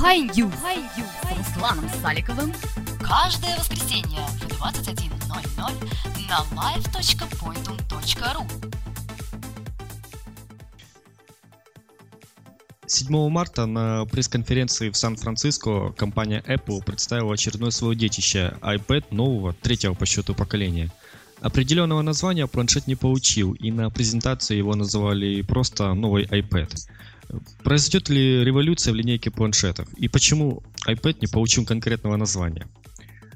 Хай с Русланом Саликовым каждое воскресенье в 21.00 на live.pointum.ru 7 марта на пресс-конференции в Сан-Франциско компания Apple представила очередное свое детище iPad нового, третьего по счету поколения. Определенного названия планшет не получил, и на презентации его называли просто новый iPad. Произойдет ли революция в линейке планшетов? И почему iPad не получил конкретного названия?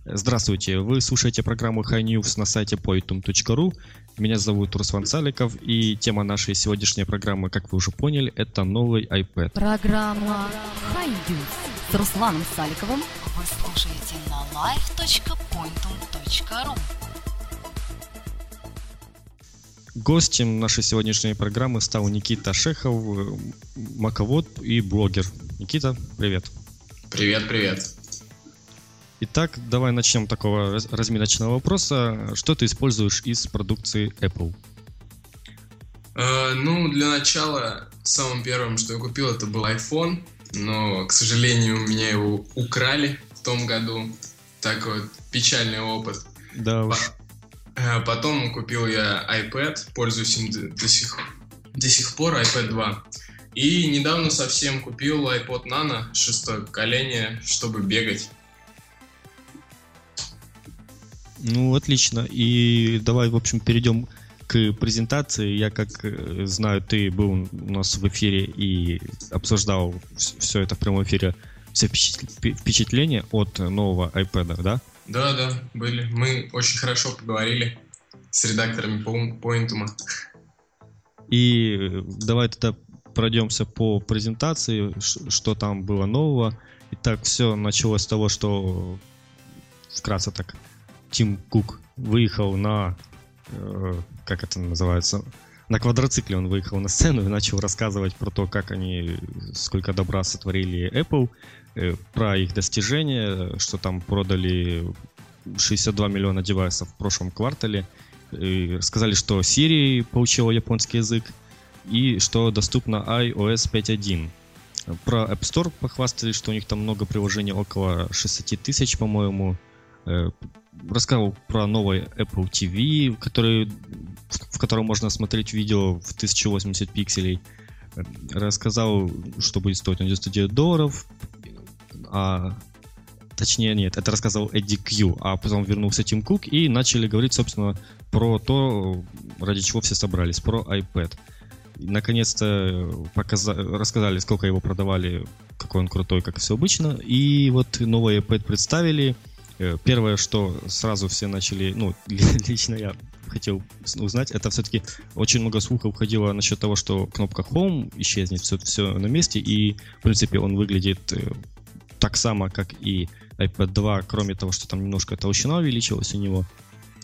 Здравствуйте, вы слушаете программу High News на сайте pointum.ru. Меня зовут Руслан Саликов, и тема нашей сегодняшней программы, как вы уже поняли, это новый iPad. Программа High News с Русланом Саликовым вы слушаете на live.pointum.ru Гостем нашей сегодняшней программы стал Никита Шехов, э, маковод и блогер. Никита, привет. Привет, привет. Итак, давай начнем такого раз- разминочного вопроса. Что ты используешь из продукции Apple? Э, ну, для начала, самым первым, что я купил, это был iPhone, но, к сожалению, меня его украли в том году. Так вот, печальный опыт. Да уж. Э, Потом купил я iPad, пользуюсь им до, сих, до сих пор, iPad 2. И недавно совсем купил iPod Nano шестое поколение, чтобы бегать. Ну, отлично. И давай, в общем, перейдем к презентации. Я, как э, знаю, ты был у нас в эфире и обсуждал все это в прямом эфире, все впечатл- впечатления от нового iPad, да? Да, да, были. Мы очень хорошо поговорили с редакторами Поинтума. И давай тогда пройдемся по презентации, что там было нового. Итак, все началось с того, что вкратце так Тим Кук выехал на, э, как это называется, на квадроцикле он выехал на сцену и начал рассказывать про то, как они, сколько добра сотворили Apple, э, про их достижения, что там продали 62 миллиона девайсов в прошлом квартале, и сказали, что Siri получила японский язык, и что доступно iOS 5.1. Про App Store похвастались, что у них там много приложений, около 60 тысяч, по-моему. Э, Рассказал про новый Apple TV, который, в котором можно смотреть видео в 1080 пикселей. Рассказал, что будет стоить он 99 долларов. А, точнее, нет, это рассказал Эдди Кью, а потом вернулся Тим Кук и начали говорить, собственно, про то, ради чего все собрались, про iPad. Наконец-то показа- рассказали, сколько его продавали, какой он крутой, как все обычно. И вот новый iPad представили. Э, Первое, что сразу все начали, ну, лично я хотел узнать, это все-таки очень много слухов ходило насчет того, что кнопка Home исчезнет, все, все на месте, и, в принципе, он выглядит э, так само, как и iPad 2, кроме того, что там немножко толщина увеличилась у него.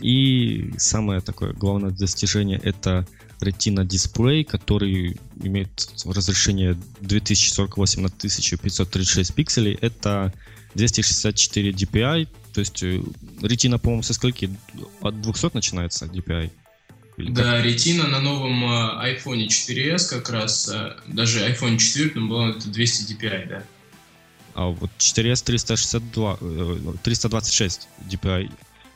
И самое такое главное достижение это Retina дисплей, который имеет разрешение 2048 на 1536 пикселей. Это 264 DPI, то есть э, Retina, по-моему, со скольки? От 200 начинается DPI? Или как? Да, ретина на новом э, iPhone 4s как раз, э, даже iPhone 4 было это 200 DPI, да. А вот 4S 362, э, 326 DPI.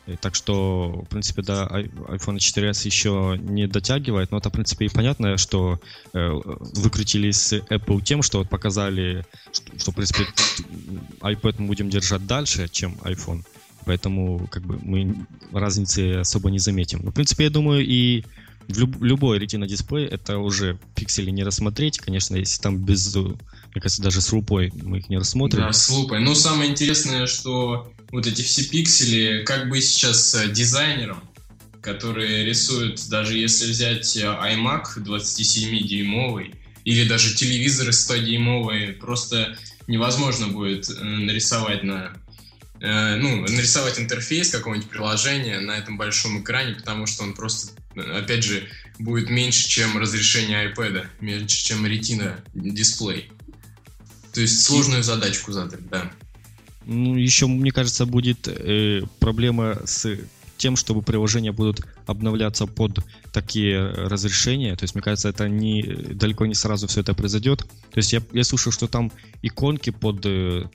Э, Так что, в принципе, ай- iPhone 4S еще не дотягивает, но это, в принципе, и понятно, что э, выкрутились с Apple тем, что вот показали, что, что, в принципе, iPad мы будем держать дальше, чем iPhone. Поэтому, как бы, мы разницы особо не заметим. Но, в принципе, я думаю, и в люб- любой Retina дисплей это уже пиксели не рассмотреть. Конечно, если там без, мне кажется, даже с лупой мы их не рассмотрим. Да, с лупой. Но самое интересное, что вот эти все пиксели, как бы сейчас э, дизайнерам, которые рисуют, даже если взять э, iMac 27-дюймовый или даже телевизоры 100-дюймовые, просто невозможно будет э, нарисовать на ну, нарисовать интерфейс какого-нибудь приложения на этом большом экране, потому что он просто, опять же, будет меньше, чем разрешение iPad, меньше, чем Retina дисплей. То есть сложную задачку задали, да. Ну, еще, мне кажется, будет э, проблема с тем, чтобы приложения будут обновляться под такие разрешения. То есть, мне кажется, это не, далеко не сразу все это произойдет. То есть я, я слышал, что там иконки под э,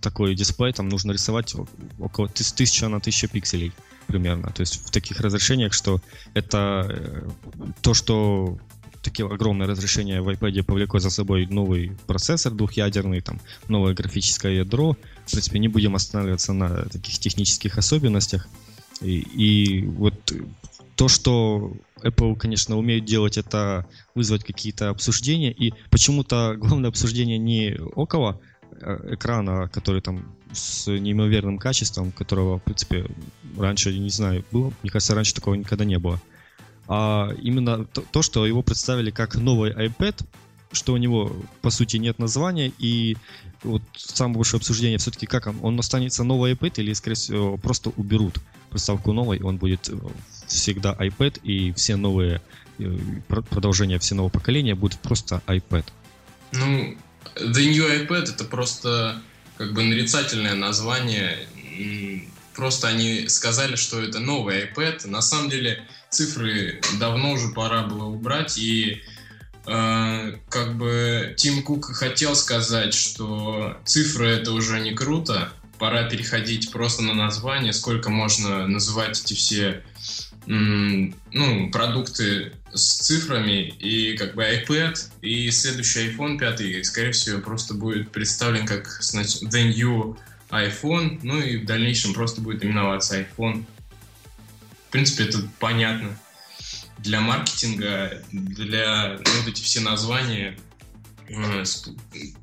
такой дисплей там нужно рисовать около 1000 на 1000 пикселей примерно. То есть в таких разрешениях, что это э, то, что такие огромное разрешение в iPad повлекло за собой новый процессор двухъядерный, там, новое графическое ядро. В принципе, не будем останавливаться на таких технических особенностях. И, и вот то, что Apple, конечно, умеет делать, это вызвать какие-то обсуждения. И почему-то главное обсуждение не около э, экрана, который там с неимоверным качеством, которого, в принципе, раньше, не знаю, было. Мне кажется, раньше такого никогда не было а именно то, то, что его представили как новый iPad, что у него, по сути, нет названия, и вот самое большое обсуждение все-таки, как он, он останется новый iPad или, скорее всего, просто уберут приставку новой, он будет э, всегда iPad, и все новые э, продолжения все нового поколения будут просто iPad. Ну, The New iPad это просто как бы нарицательное название. Просто они сказали, что это новый iPad. На самом деле цифры давно уже пора было убрать, и как бы Тим Кук хотел сказать, что цифры это уже не круто, пора переходить просто на название, сколько можно называть эти все ну, продукты с цифрами, и как бы iPad, и следующий iPhone 5, скорее всего, просто будет представлен как The New iPhone, ну и в дальнейшем просто будет именоваться iPhone принципе, это понятно. Для маркетинга, для ну, вот эти все названия э,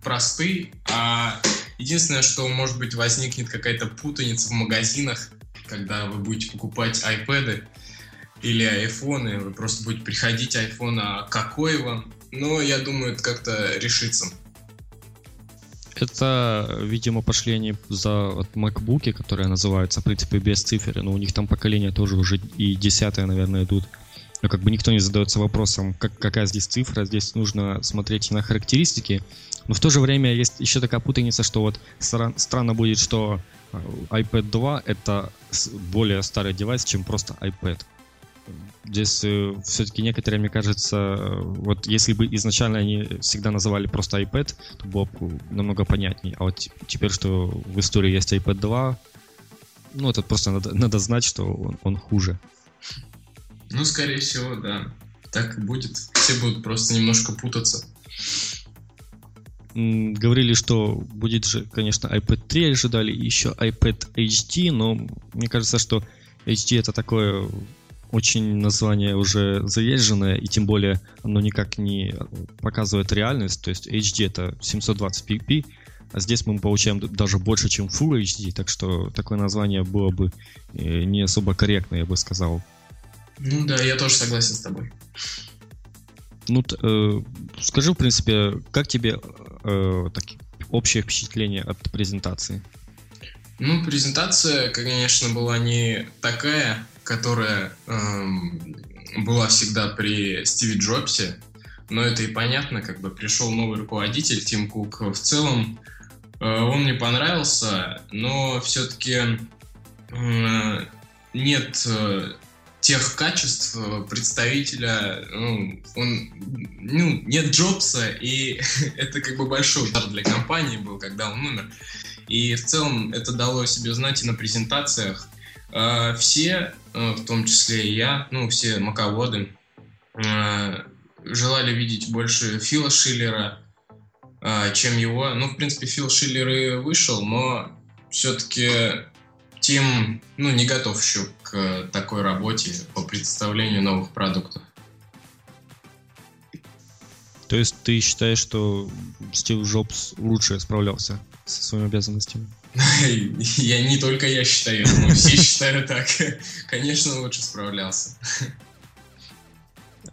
просты, а единственное, что, может быть, возникнет какая-то путаница в магазинах, когда вы будете покупать iPad или айфоны, вы просто будете приходить iPhone, а какой вам? Но я думаю, это как-то решится. Это, видимо, пошли они за вот, MacBook, которые называются, в принципе, без цифр, но у них там поколение тоже уже и десятое, наверное, идут. Но как бы никто не задается вопросом, как, какая здесь цифра, здесь нужно смотреть на характеристики. Но в то же время есть еще такая путаница, что вот странно будет, что э, iPad 2 это более старый девайс, чем просто iPad. Здесь э, все-таки некоторые, мне кажется, э, вот если бы изначально они всегда называли просто iPad, то было бы намного понятнее. А вот теперь, что в истории есть iPad 2, ну, это просто надо, надо знать, что он, он хуже. Ну, скорее всего, да. Так и будет. Все будут просто немножко путаться. Говорили, что будет же, конечно, iPad 3 ожидали, еще iPad HD, но мне кажется, что HD это такое очень название уже заезженное, и тем более оно никак не показывает реальность. То есть HD это 720p, а здесь мы получаем даже больше, чем Full HD, так что такое название было бы э, не особо корректно, я бы сказал. Ну да, я тоже согласен с тобой. Ну, э, скажи, в принципе, как тебе э, так, общее впечатление от презентации? Ну, презентация, конечно, была не такая, которая эм, была всегда при Стиве Джобсе, но это и понятно, как бы пришел новый руководитель Тим Кук. В целом э, он мне понравился, но все-таки э, нет э, тех качеств представителя, ну, он, ну, нет Джобса, и это как бы большой удар для компании был, когда он умер. И в целом это дало себе знать и на презентациях. Э, все, э, в том числе и я, ну, все маководы, э, желали видеть больше Фила Шиллера, чем его. Ну, в принципе, Фил Шиллер и вышел, но все-таки Тим, ну, не готов еще к такой работе по представлению новых продуктов. То есть ты считаешь, что Стив Джобс лучше справлялся со своими обязанностями? Я не только я считаю, но все считают так. Конечно, лучше справлялся.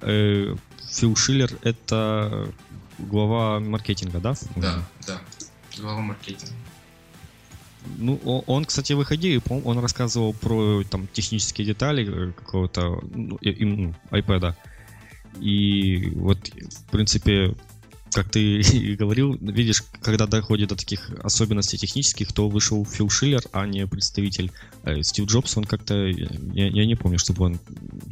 Э, Фил Шиллер — это глава маркетинга, да? Да, да, глава маркетинга. Ну, он, кстати, выходил, он рассказывал про там технические детали какого-то ну, iPad. И вот, в принципе, как ты и говорил, видишь, когда доходит до таких особенностей технических, то вышел Фил Шиллер, а не представитель э, Стив Джобс. Он как-то, я, я не помню, чтобы он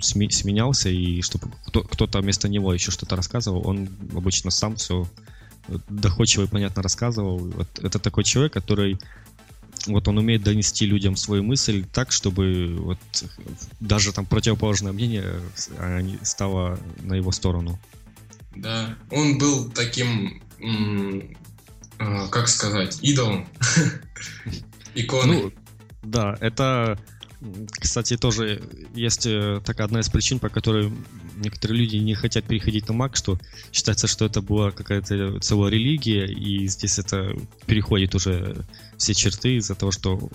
сме, сменялся и чтобы кто, кто-то вместо него еще что-то рассказывал. Он обычно сам все доходчиво и понятно рассказывал. Вот это такой человек, который вот он умеет донести людям свою мысль так, чтобы вот даже там противоположное мнение а, стало на его сторону. Да, он был таким, э, как сказать, идолом, иконой. Ну, да, это, кстати, тоже есть э, такая одна из причин, по которой некоторые люди не хотят переходить на Mac, что считается, что это была какая-то целая религия, и здесь это переходит уже все черты из-за того, что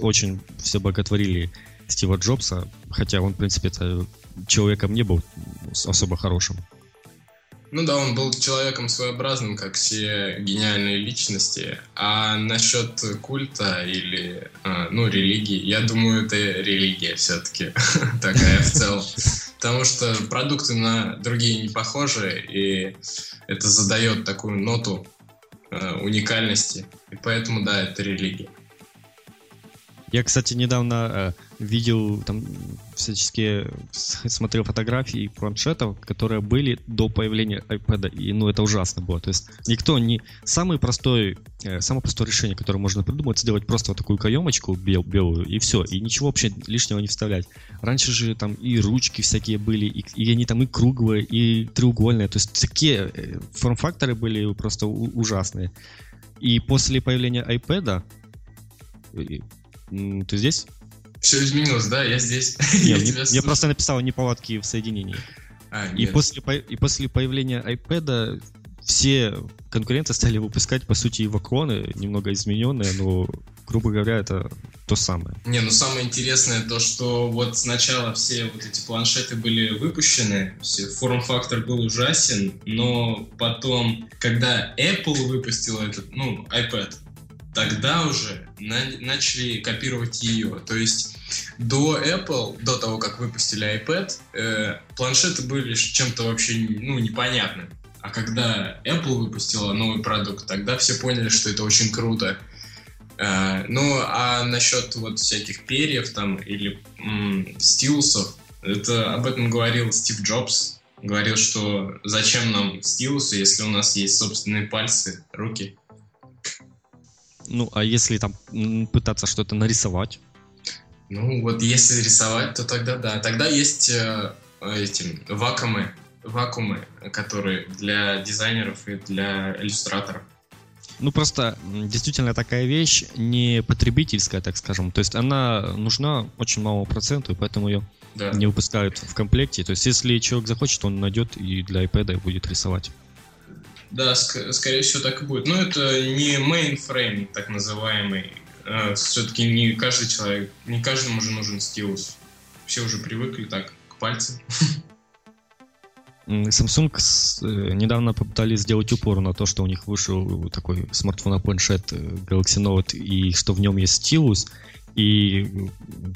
очень все боготворили Стива Джобса, хотя он, в принципе, это человеком не был особо хорошим. Ну да, он был человеком своеобразным, как все гениальные личности. А насчет культа или, а, ну, религии, я думаю, это религия все-таки такая в целом. Потому что продукты на другие не похожи, и это задает такую ноту а, уникальности. И поэтому, да, это религия. Я, кстати, недавно э, видел, там, всячески смотрел фотографии планшетов, которые были до появления iPad, и, ну, это ужасно было. То есть никто не... Самый простой, э, самое простое решение, которое можно придумать, сделать просто вот такую каемочку бел, белую, и все, и ничего вообще лишнего не вставлять. Раньше же там и ручки всякие были, и, и они там и круглые, и треугольные, то есть такие э, форм-факторы были просто ужасные. И после появления iPad ты здесь? Все изменилось, да? Я здесь. Нет, я, я просто написал неполадки в соединении. А, и, после, и после появления iPad все конкуренты стали выпускать, по сути, вакроны, немного измененные, но, грубо говоря, это то самое. Не, ну самое интересное то, что вот сначала все вот эти планшеты были выпущены, форм-фактор был ужасен, но потом, когда Apple выпустила этот, ну, iPad, тогда уже на, начали копировать ее. То есть до Apple, до того, как выпустили iPad, э, планшеты были чем-то вообще ну, непонятным. А когда Apple выпустила новый продукт, тогда все поняли, что это очень круто. Э, ну, а насчет вот всяких перьев там или м, стилусов, это об этом говорил Стив Джобс. Говорил, что зачем нам стилусы, если у нас есть собственные пальцы, руки. Ну, а если там пытаться что-то нарисовать? Ну, вот если рисовать, то тогда да. Тогда есть э, эти вакуумы, вакуумы, которые для дизайнеров и для иллюстраторов. Ну, просто действительно такая вещь не потребительская, так скажем. То есть она нужна очень малому проценту, и поэтому ее да. не выпускают в комплекте. То есть если человек захочет, он найдет и для iPad будет рисовать. Да, ск- скорее всего так и будет. Но это не мейнстрим, так называемый. А, все-таки не каждый человек, не каждому уже нужен стилус. Все уже привыкли так к пальцам. Samsung э, недавно попытались сделать упор на то, что у них вышел такой смартфон-планшет э, Galaxy Note, и что в нем есть стилус, и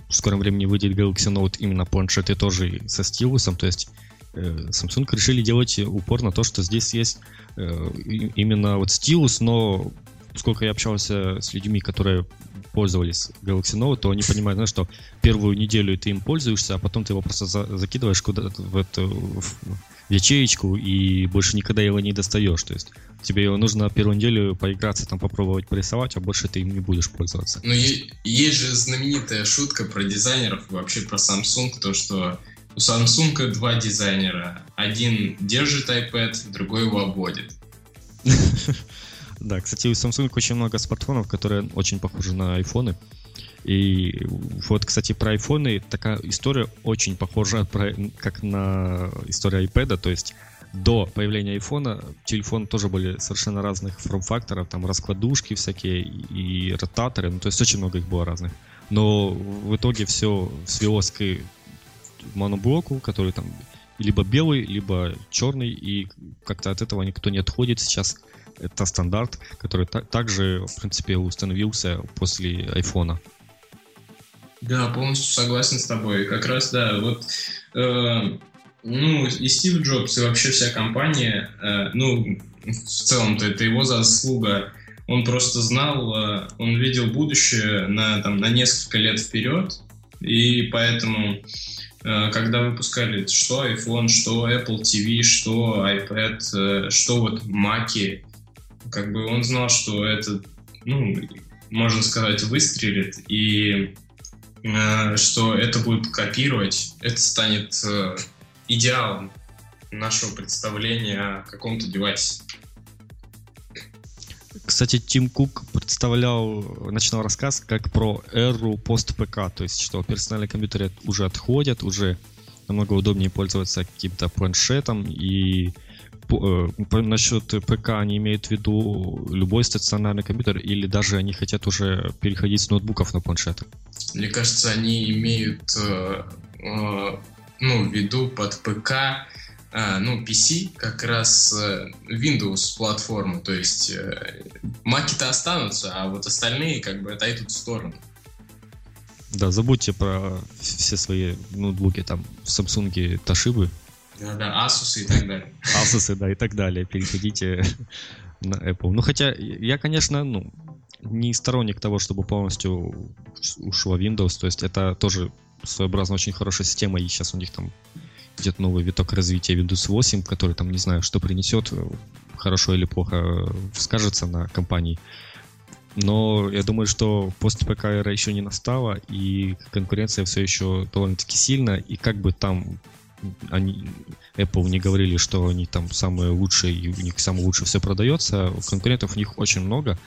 в скором времени выйдет Galaxy Note именно планшет и тоже со стилусом, то есть Э, Samsung решили делать упор на то, что здесь есть э, именно вот стилус, но сколько я общался с людьми, которые пользовались Galaxy Note, то они понимают, знаешь, что первую неделю ты им пользуешься, а потом ты его просто за закидываешь куда-то в эту в ячеечку и больше никогда его не достаешь. То есть тебе его нужно первую неделю поиграться, там попробовать порисовать, а больше ты им не будешь пользоваться. Ну, есть же знаменитая шутка про дизайнеров, вообще про Samsung, то, что у Samsung два дизайнера. Один держит iPad, другой его обводит. Да, кстати, у Samsung очень много смартфонов, которые очень похожи на айфоны. И вот, кстати, про айфоны такая история очень похожа как на историю iPad. То есть до появления айфона телефоны тоже были совершенно разных форм-факторов, там раскладушки всякие и ротаторы, ну то есть очень много их было разных. Но в итоге все свелось к моноблоку, который там либо белый, либо черный, и как-то от этого никто не отходит. Сейчас это стандарт, который та- также, в принципе, установился после айфона. Да, полностью согласен с тобой. Как раз, да, вот, э, ну, и Стив Джобс, и вообще вся компания, э, ну, в целом-то это его заслуга. Он просто знал, э, он видел будущее на, там, на несколько лет вперед, и поэтому, когда выпускали что iPhone, что Apple TV, что iPad, э, что вот Mac, как бы он знал, что это, ну, можно сказать, выстрелит, и что это будет копировать, это станет идеалом нашего представления о каком-то девайсе. Кстати, Тим Кук представлял, начинал рассказ как про эру пост-ПК, то есть что персональные компьютеры уже отходят, уже намного удобнее пользоваться каким-то планшетом, и по, э, насчет ПК они имеют в виду любой стационарный компьютер, или даже они хотят уже переходить с ноутбуков на планшеты? Мне кажется, они имеют э, э, ну, в виду под ПК а, ну, PC как раз э, Windows платформы, то есть э, маки-то останутся, а вот остальные как бы отойдут в сторону. Да, забудьте про все свои ноутбуки, там, Samsung, Toshiba. Да, да, Asus и так далее. Asus, да, и так далее. Переходите на Apple. Ну, хотя я, конечно, ну, не сторонник того, чтобы полностью ушло Windows, то есть это тоже своеобразно очень хорошая система, и сейчас у них там идет новый виток развития Windows 8, который там, не знаю, что принесет, хорошо или плохо скажется на компании. Но я думаю, что пост ПК эра еще не настала, и конкуренция все еще довольно-таки сильна, и как бы там они, Apple не говорили, что они там самые лучшие, и у них самое лучшее все продается, конкурентов у них очень много,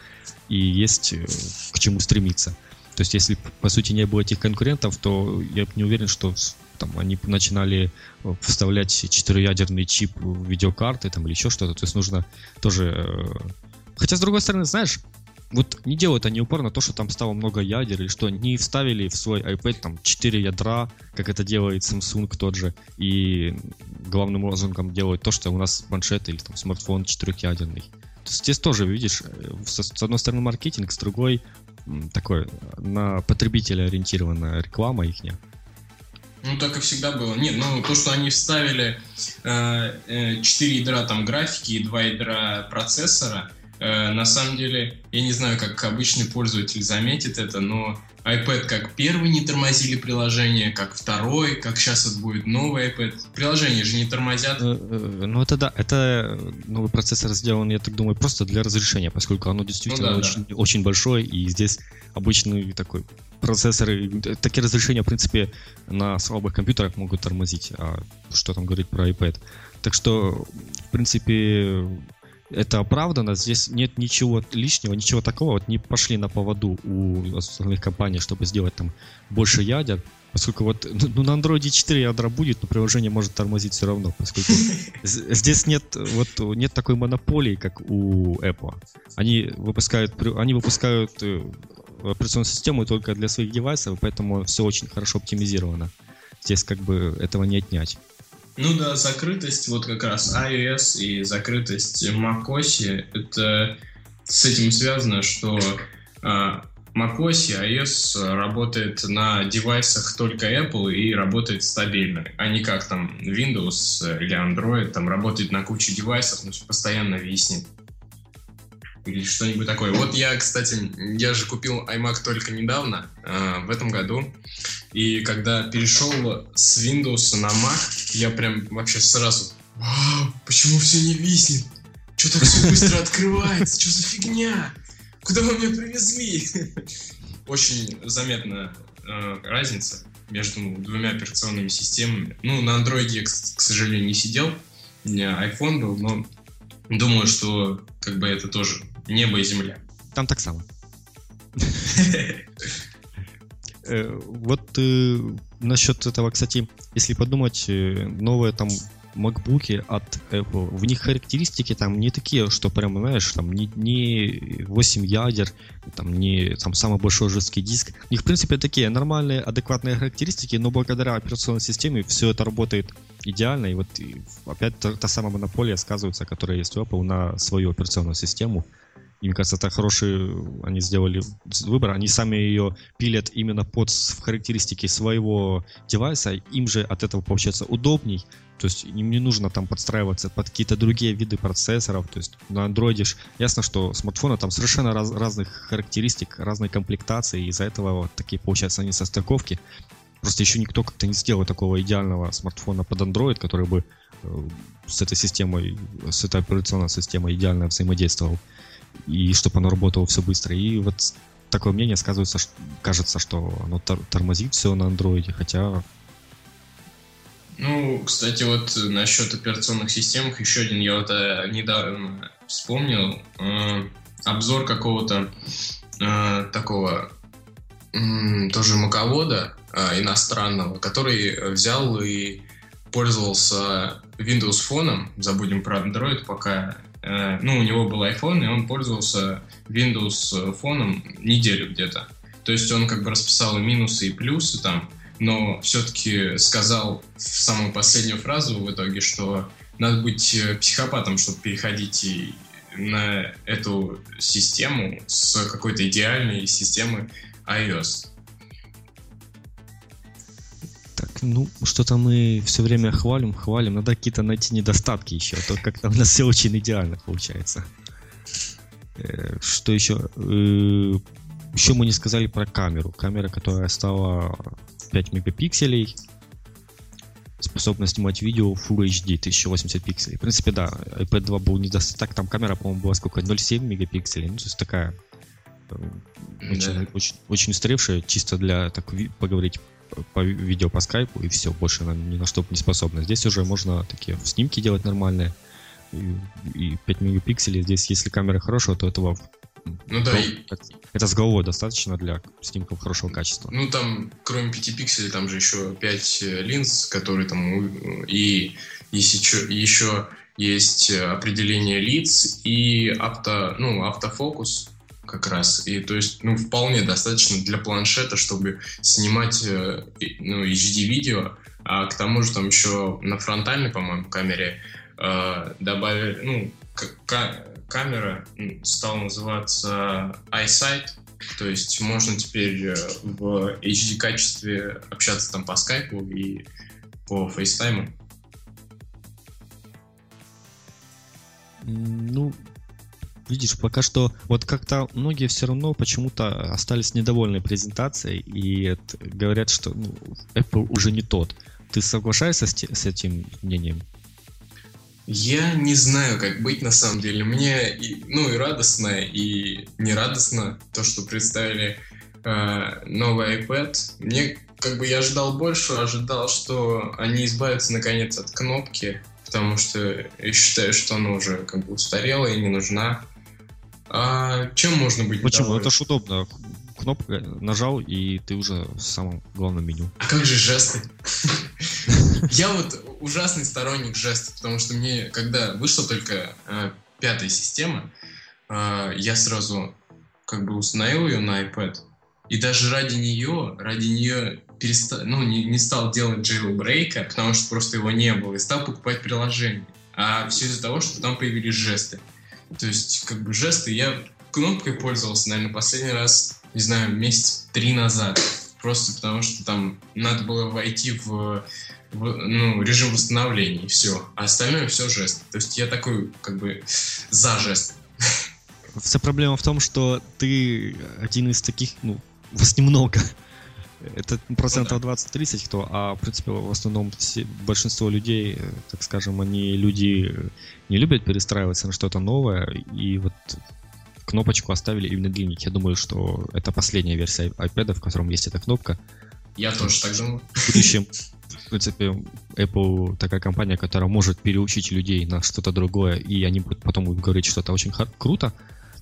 и есть э, к чему стремиться. То есть, если, по сути, не было этих конкурентов, то я не уверен, что там они начинали э, вставлять четыреядерный чип в видеокарты там, или еще что-то. То есть нужно тоже... Э, хотя, с другой стороны, знаешь, вот не делают они упор на то, что там стало много ядер, или что не вставили в свой iPad там 4 ядра, как это делает Samsung тот же, и главным лозунгом делают то, что у нас планшет или там смартфон четырехъядерный. То есть здесь тоже, видишь, э, с одной стороны маркетинг, с другой такой на потребителя ориентированная реклама их. Ну, так и всегда было. Нет, ну, то, что они вставили э, э, 4 ядра там графики и 2 ядра процессора, э, на самом деле, я не знаю, как обычный пользователь заметит это, но iPad как первый не тормозили приложение, как второй, как сейчас вот будет новый iPad. Приложения же не тормозят. Э, э, ну это да, это новый процессор сделан, я так думаю, просто для разрешения, поскольку оно действительно ну, да, очень, да. очень большое, и здесь обычный такой процессоры, такие разрешения, в принципе, на слабых компьютерах могут тормозить, а что там говорить про iPad. Так что, в принципе, это оправдано, здесь нет ничего лишнего, ничего такого, вот не пошли на поводу у остальных компаний, чтобы сделать там больше ядер, поскольку вот ну, ну на Android 4 ядра будет, но приложение может тормозить все равно, поскольку здесь нет вот нет такой монополии, как у Apple. Они выпускают, они выпускают э, операционную систему только для своих девайсов, поэтому все очень хорошо оптимизировано. Здесь как бы этого не отнять. Ну да, закрытость, вот как раз iOS и закрытость macOS, это с этим связано, что э, macOS и iOS работает на девайсах только Apple и работает стабильно, а не как там Windows или Android, там работает на куче девайсов, но постоянно виснет. Или что-нибудь такое. Вот я, кстати, я же купил iMac только недавно, э, в этом году, и когда перешел с Windows на Mac, я прям вообще сразу, вау, почему все не виснет? Что так все быстро открывается? Что за фигня? Куда вы меня привезли? Очень заметна э, разница между двумя операционными системами. Ну, на Android я, к, к сожалению, не сидел. У меня iPhone был, но думаю, что как бы это тоже небо и земля. Там так само. Э, вот э, насчет этого, кстати, если подумать, э, новые там MacBook от Apple, в них характеристики там не такие, что прям, знаешь, там не, не 8 ядер, там не там самый большой жесткий диск. У них, в принципе, такие нормальные, адекватные характеристики, но благодаря операционной системе все это работает идеально. И вот и опять та, та самая монополия сказывается, которая есть у Apple на свою операционную систему. И, мне кажется, это хороший, они сделали выбор. Они сами ее пилят именно под характеристики своего девайса. Им же от этого получается удобней. То есть им не нужно там подстраиваться под какие-то другие виды процессоров. То есть на андроиде ясно, что смартфоны там совершенно раз, разных характеристик, разной комплектации. Из-за этого вот такие получаются они состыковки. Просто еще никто как-то не сделал такого идеального смартфона под Android, который бы э, с этой системой, с этой операционной системой идеально взаимодействовал. И чтобы оно работало все быстро. И вот такое мнение сказывается, что, кажется, что оно тормозит все на андроиде, хотя ну, кстати, вот насчет операционных систем, еще один я вот э, недавно вспомнил. Э, обзор какого-то э, такого э, тоже маковода э, иностранного, который взял и пользовался Windows фоном, забудем про Android пока, э, ну, у него был iPhone, и он пользовался Windows фоном неделю где-то. То есть он как бы расписал и минусы, и плюсы там, но все-таки сказал в самую последнюю фразу в итоге, что надо быть э, психопатом, чтобы переходить на эту систему с какой-то идеальной системы iOS. Ну, что-то мы все время хвалим, хвалим. Надо какие-то найти недостатки еще, а то как-то у нас все очень идеально получается. Э, что еще? Э, еще мы не сказали про камеру. Камера, которая стала 5 мегапикселей, способность снимать видео Full HD 1080 пикселей. В принципе, да, iPad 2 был недостаток, там камера, по-моему, была сколько, 0,7 мегапикселей, ну, то есть такая э, очень, да. очень, очень устаревшая, чисто для так поговорить по видео по скайпу, и все, больше она ни на что не способна. Здесь уже можно такие снимки делать нормальные, и, и 5 мегапикселей. Здесь, если камера хорошая, то этого ну да. И... Это с головой достаточно для снимков хорошего качества. Ну там, кроме 5 пикселей, там же еще 5 э, линз, которые там... И есть еще, еще есть определение лиц и авто, ну, автофокус как раз. И то есть, ну, вполне достаточно для планшета, чтобы снимать э, ну, HD-видео. А к тому же там еще на фронтальной, по-моему, камере э, добавили, ну, камера стала называться iSight, то есть можно теперь э, в HD качестве общаться там по скайпу и по фейстайму. Ну, видишь, пока что вот как-то многие все равно почему-то остались недовольны презентацией и говорят, что ну, Apple уже не тот. Ты соглашаешься с, с этим мнением? Я не знаю, как быть на самом деле. Мне и, ну и радостно, и не радостно то, что представили э, новый iPad. Мне как бы я ожидал больше, ожидал, что они избавятся наконец от кнопки, потому что я считаю, что она уже как бы устарела и не нужна. А чем можно быть Почему? Недоволен? Это ж удобно. Кнопка нажал, и ты уже в самом главном меню. А как же жесты? Я вот ужасный сторонник жестов, потому что мне, когда вышла только э, пятая система, э, я сразу как бы установил ее на iPad, и даже ради нее, ради нее перестал, ну, не, не стал делать jailbreak, потому что просто его не было, и стал покупать приложение. А все из-за того, что там появились жесты. То есть, как бы жесты, я кнопкой пользовался, наверное, последний раз, не знаю, месяц три назад. Просто потому что там надо было войти в ну, режим восстановления, и все. А остальное все жест. То есть я такой, как бы, за жест. Вся проблема в том, что ты один из таких, ну, вас немного. Это процентов ну, да. 20-30 кто, а в принципе в основном все, большинство людей, так скажем, они люди не любят перестраиваться на что-то новое, и вот кнопочку оставили именно для них. Я думаю, что это последняя версия iPad, в котором есть эта кнопка. Я тоже так думаю. В будущем в принципе, Apple такая компания, которая может переучить людей на что-то другое, и они будут потом будут говорить, что это очень круто.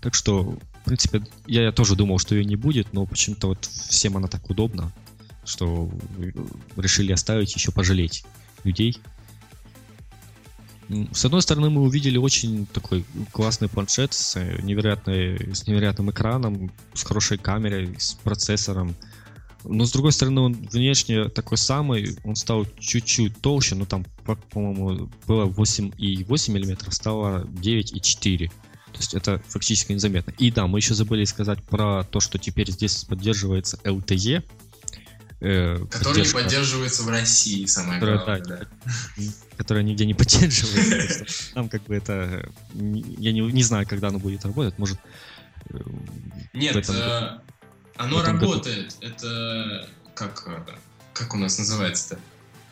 Так что, в принципе, я, я тоже думал, что ее не будет, но почему-то вот всем она так удобна, что решили оставить, еще пожалеть людей. С одной стороны, мы увидели очень такой классный планшет с, невероятной, с невероятным экраном, с хорошей камерой, с процессором, но с другой стороны, он внешне такой самый, он стал чуть-чуть толще, но там, по-моему, было 8,8 мм, стало 9,4. То есть это фактически незаметно. И да, мы еще забыли сказать про то, что теперь здесь поддерживается LTE. Э, который не поддерживается в России, самое главное. Да, да. Которая нигде не поддерживается. Там как бы это... Я не, не знаю, когда оно будет работать. Может... Э, Нет, этом, э, оно работает. Году. Это как, э, как у нас называется-то?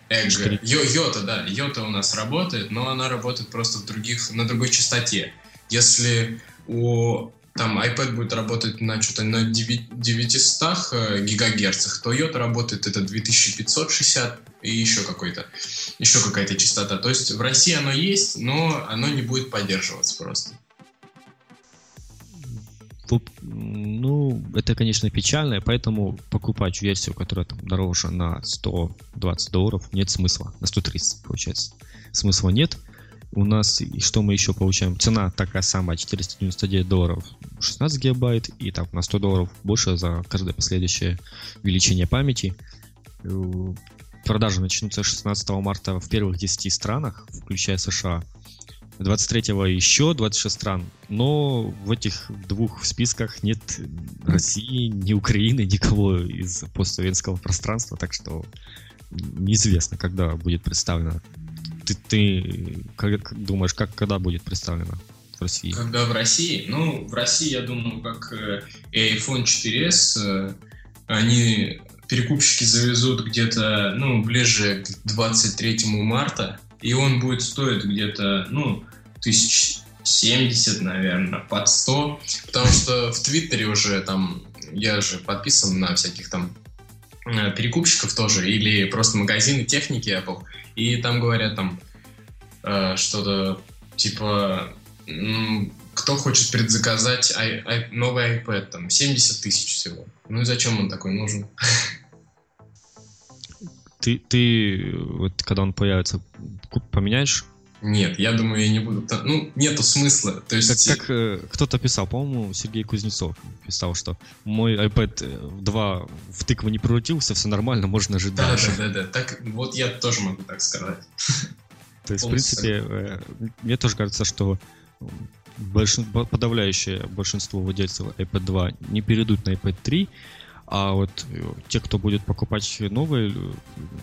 Эго. Йота, да. Йота у нас работает, но она работает просто в других, на другой частоте. Если у там iPad будет работать на что-то на 900 э, гигагерцах, то Йота работает это 2560 и еще какой-то, еще какая-то частота. То есть в России оно есть, но оно не будет поддерживаться просто. Ну, это, конечно, печально, поэтому покупать версию, которая там дороже на 120 долларов, нет смысла. На 130, получается. Смысла нет. У нас, и что мы еще получаем? Цена такая самая, 499 долларов 16 гигабайт, и там на 100 долларов больше за каждое последующее увеличение памяти. Э, продажи начнутся 16 марта в первых 10 странах, включая США. 23-го еще 26 стран, но в этих двух списках нет России, ни Украины, никого из постсоветского пространства, так что неизвестно, когда будет представлено. Ты, ты как думаешь, как когда будет представлено в России? Когда в России? Ну, в России, я думаю, как э, iPhone 4s, э, они перекупщики завезут где-то, ну, ближе к 23 марта, и он будет стоить где-то, ну, тысяч 70, наверное, под 100, потому что в Твиттере уже там, я же подписан на всяких там э, перекупщиков тоже, или просто магазины техники Apple, и там говорят там э, что-то типа, кто хочет предзаказать I, I, новый iPad, там, 70 тысяч всего. Ну и зачем он такой нужен? Ты, ты вот когда он появится, поменяешь нет, я думаю, я не буду. Ну, нету смысла. То есть... Как, как э, кто-то писал, по-моему, Сергей Кузнецов писал, что мой iPad 2 в тыкву не превратился, все нормально, можно жить да, дальше. Да, да, да. Так, вот я тоже могу так сказать. То есть, в принципе, э, мне тоже кажется, что подавляющее большинство владельцев iPad 2 не перейдут на iPad 3, а вот э, те, кто будет покупать новые,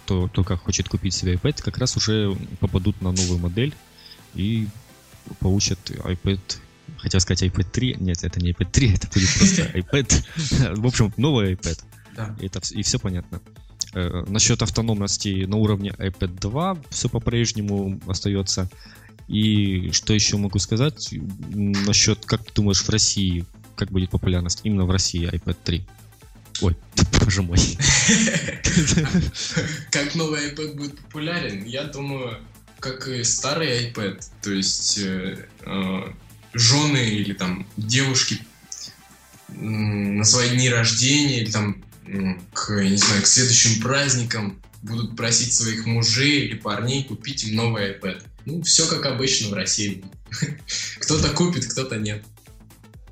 то только хочет купить себе iPad, как раз уже попадут на новую модель и получат iPad хотел сказать iPad 3. Нет, это не iPad 3, это будет просто iPad. В общем, новый iPad. Да. Это, и все понятно. Э, насчет автономности на уровне iPad 2 все по-прежнему остается. И что еще могу сказать насчет, как ты думаешь, в России, как будет популярность именно в России iPad 3? Ой, боже мой. Как новый iPad будет популярен? Я думаю, как и старый iPad. То есть э, э, жены или там девушки на свои дни рождения или там к, не знаю, к следующим праздникам будут просить своих мужей или парней купить им новый iPad. Ну, все как обычно в России. Кто-то купит, кто-то нет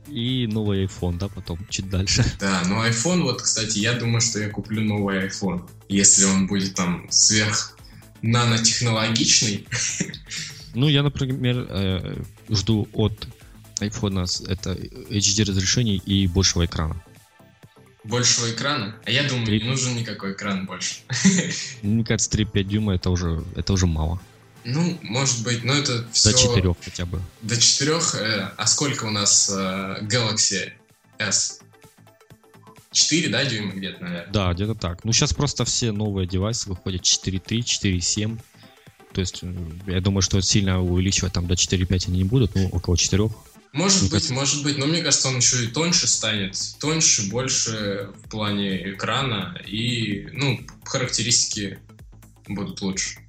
и новый iPhone, да, потом чуть дальше. Да, но iPhone, вот, кстати, я думаю, что я куплю новый iPhone, если он будет там сверх нанотехнологичный. Ну, я, например, э, жду от iPhone это HD разрешений и большего экрана. Большего экрана? А я думаю, 3... не нужен никакой экран больше. Мне кажется, 3-5 дюйма это уже, это уже мало. Ну, может быть, но это все... До четырех хотя бы. До четырех. Э, а сколько у нас э, Galaxy S? 4, да, дюйма где-то, наверное? Да, где-то так. Ну, сейчас просто все новые девайсы выходят 4.3, 4.7. То есть, э, я думаю, что сильно увеличивать там до 4.5 они не будут, ну, около 4. Может мне быть, кажется... может быть, но мне кажется, он еще и тоньше станет. Тоньше, больше в плане экрана и, ну, характеристики будут лучше.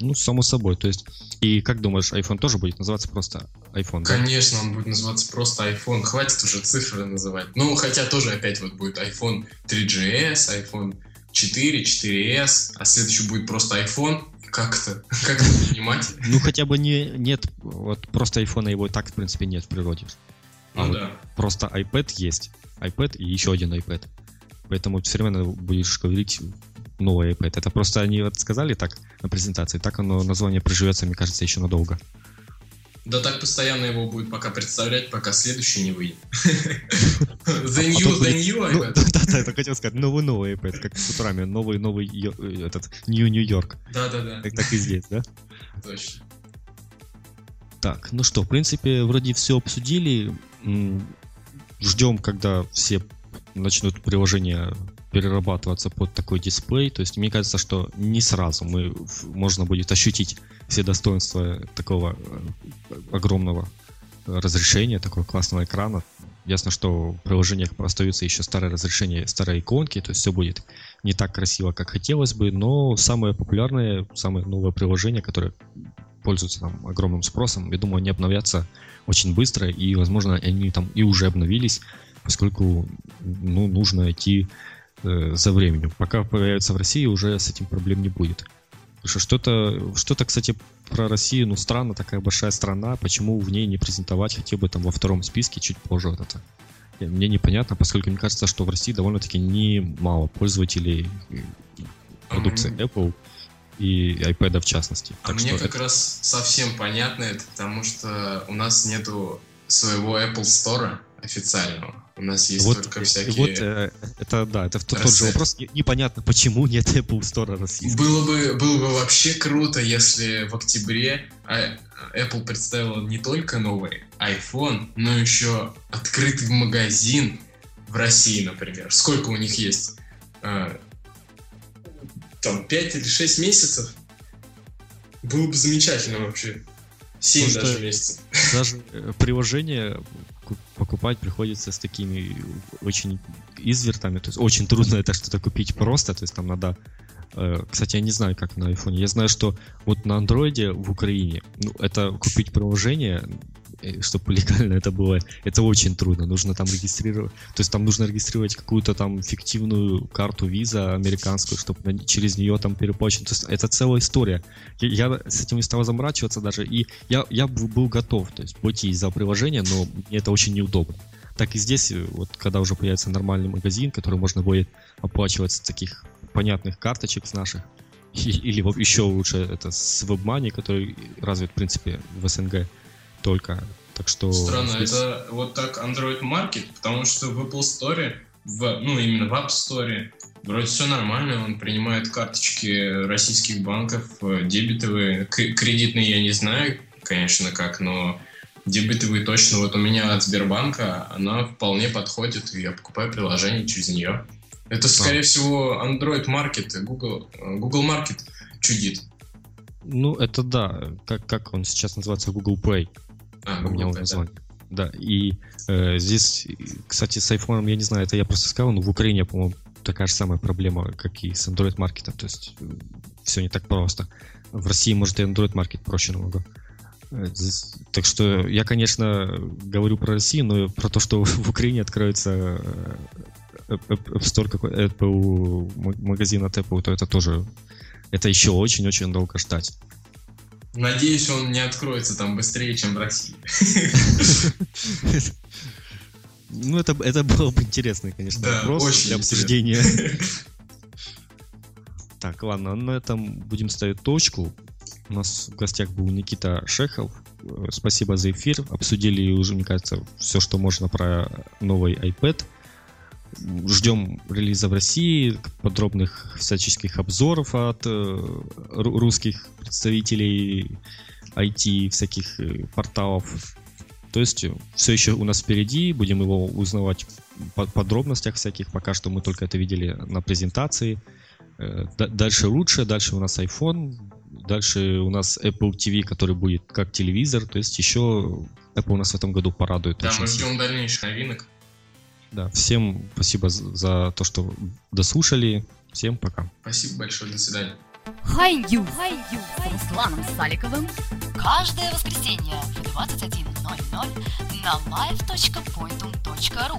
Ну, само собой. То есть, и как думаешь, iPhone тоже будет называться просто iPhone? Конечно, да? он будет называться просто iPhone. Хватит уже цифры называть. Ну, хотя тоже опять вот будет iPhone 3GS, iPhone 4, 4S, а следующий будет просто iPhone. Как это? Как это понимать? Ну, хотя бы не, нет, вот просто iPhone его так, в принципе, нет в природе. А ну, вот да. просто iPad есть. iPad и еще один iPad. Поэтому все время будешь говорить новый iPad. Это просто они вот сказали так на презентации, так оно название проживется, мне кажется, еще надолго. Да так постоянно его будет пока представлять, пока следующий не выйдет. The new, the new iPad. Да, да, это хотел сказать, новый новый iPad, как с утрами, новый новый этот New New York. Да, да, да. Так и здесь, да? Точно. Так, ну что, в принципе, вроде все обсудили. Ждем, когда все начнут приложения перерабатываться под такой дисплей. То есть мне кажется, что не сразу мы можно будет ощутить все достоинства такого э, огромного разрешения, такого классного экрана. Ясно, что в приложениях остаются еще старое разрешение, старые иконки, то есть все будет не так красиво, как хотелось бы, но самое популярное, самое новое приложение, которое пользуются там огромным спросом. Я думаю, они обновятся очень быстро, и, возможно, они там и уже обновились, поскольку ну, нужно идти э, за временем. Пока появится в России, уже с этим проблем не будет. Что что-то, что-то, кстати, про Россию, ну, странно, такая большая страна, почему в ней не презентовать хотя бы там во втором списке чуть позже вот это. Мне непонятно, поскольку мне кажется, что в России довольно-таки немало пользователей продукции Apple и iPad в частности. А так мне как это... раз совсем понятно это, потому что у нас нету своего Apple Store официального. У нас есть вот, только всякие... Вот, э, это, да, это тот, тот же вопрос. Непонятно, почему нет Apple Store российского. Было бы, было бы вообще круто, если в октябре а, Apple представила не только новый iPhone, но еще открытый магазин в России, например. Сколько у них есть? А, там 5 или 6 месяцев, было бы замечательно вообще. 7 Потому даже месяцев. Даже э, приложение покупать приходится с такими очень извертами. То есть очень трудно это что-то купить просто. То есть там надо э, кстати, я не знаю, как на iPhone. Я знаю, что вот на андроиде в Украине, ну, это купить приложение чтобы легально это было, это очень трудно. Нужно там регистрировать, то есть там нужно регистрировать какую-то там фиктивную карту виза американскую, чтобы через нее там переплачивать. То есть это целая история. Я, я с этим не стал заморачиваться даже, и я, я был готов, то есть платить за приложение, но мне это очень неудобно. Так и здесь, вот когда уже появится нормальный магазин, который можно будет оплачивать с таких понятных карточек с наших, или еще лучше это с WebMoney, который развит, в принципе, в СНГ только. Так что... Странно, здесь... это вот так Android Market, потому что в Apple Store, в, ну именно в App Store, вроде все нормально, он принимает карточки российских банков, э, дебетовые, кредитные я не знаю, конечно, как, но дебетовые точно. Вот у меня от Сбербанка она вполне подходит, и я покупаю приложение через нее. Это, скорее а. всего, Android Market, Google, э, Google Market чудит. Ну, это да. Как, как он сейчас называется? Google Play. А, поменял название. Да. да, и э, здесь, кстати, с iPhone, я не знаю, это я просто сказал, но в Украине, по-моему, такая же самая проблема, как и с Android маркетом. То есть э, все не так просто. В России, может, и Android маркет проще намного. Э, так что я, конечно, говорю про Россию, но про то, что в Украине откроется э, App Store какой Apple, магазин от Apple, то это тоже это еще очень-очень долго ждать. Надеюсь, он не откроется там быстрее, чем в России. Ну, это, это было бы интересный, конечно, да, вопрос очень для обсуждения. Так, ладно, на этом будем ставить точку. У нас в гостях был Никита Шехов. Спасибо за эфир. Обсудили уже, мне кажется, все, что можно про новый iPad. Ждем релиза в России, подробных всяческих обзоров от э, русских представителей IT, всяких э, порталов. То есть э, все еще у нас впереди, будем его узнавать в подробностях всяких. Пока что мы только это видели на презентации. Дальше лучше, дальше у нас iPhone, дальше у нас Apple TV, который будет как телевизор. То есть еще Apple у нас в этом году порадует. Да, мы ждем дальнейших новинок. Да, всем спасибо за то, что дослушали. Всем пока. Спасибо большое, до свидания. Хай-ю Хай-ю с Русланом Саликовым каждое воскресенье в 21.00 на live.pointum.ru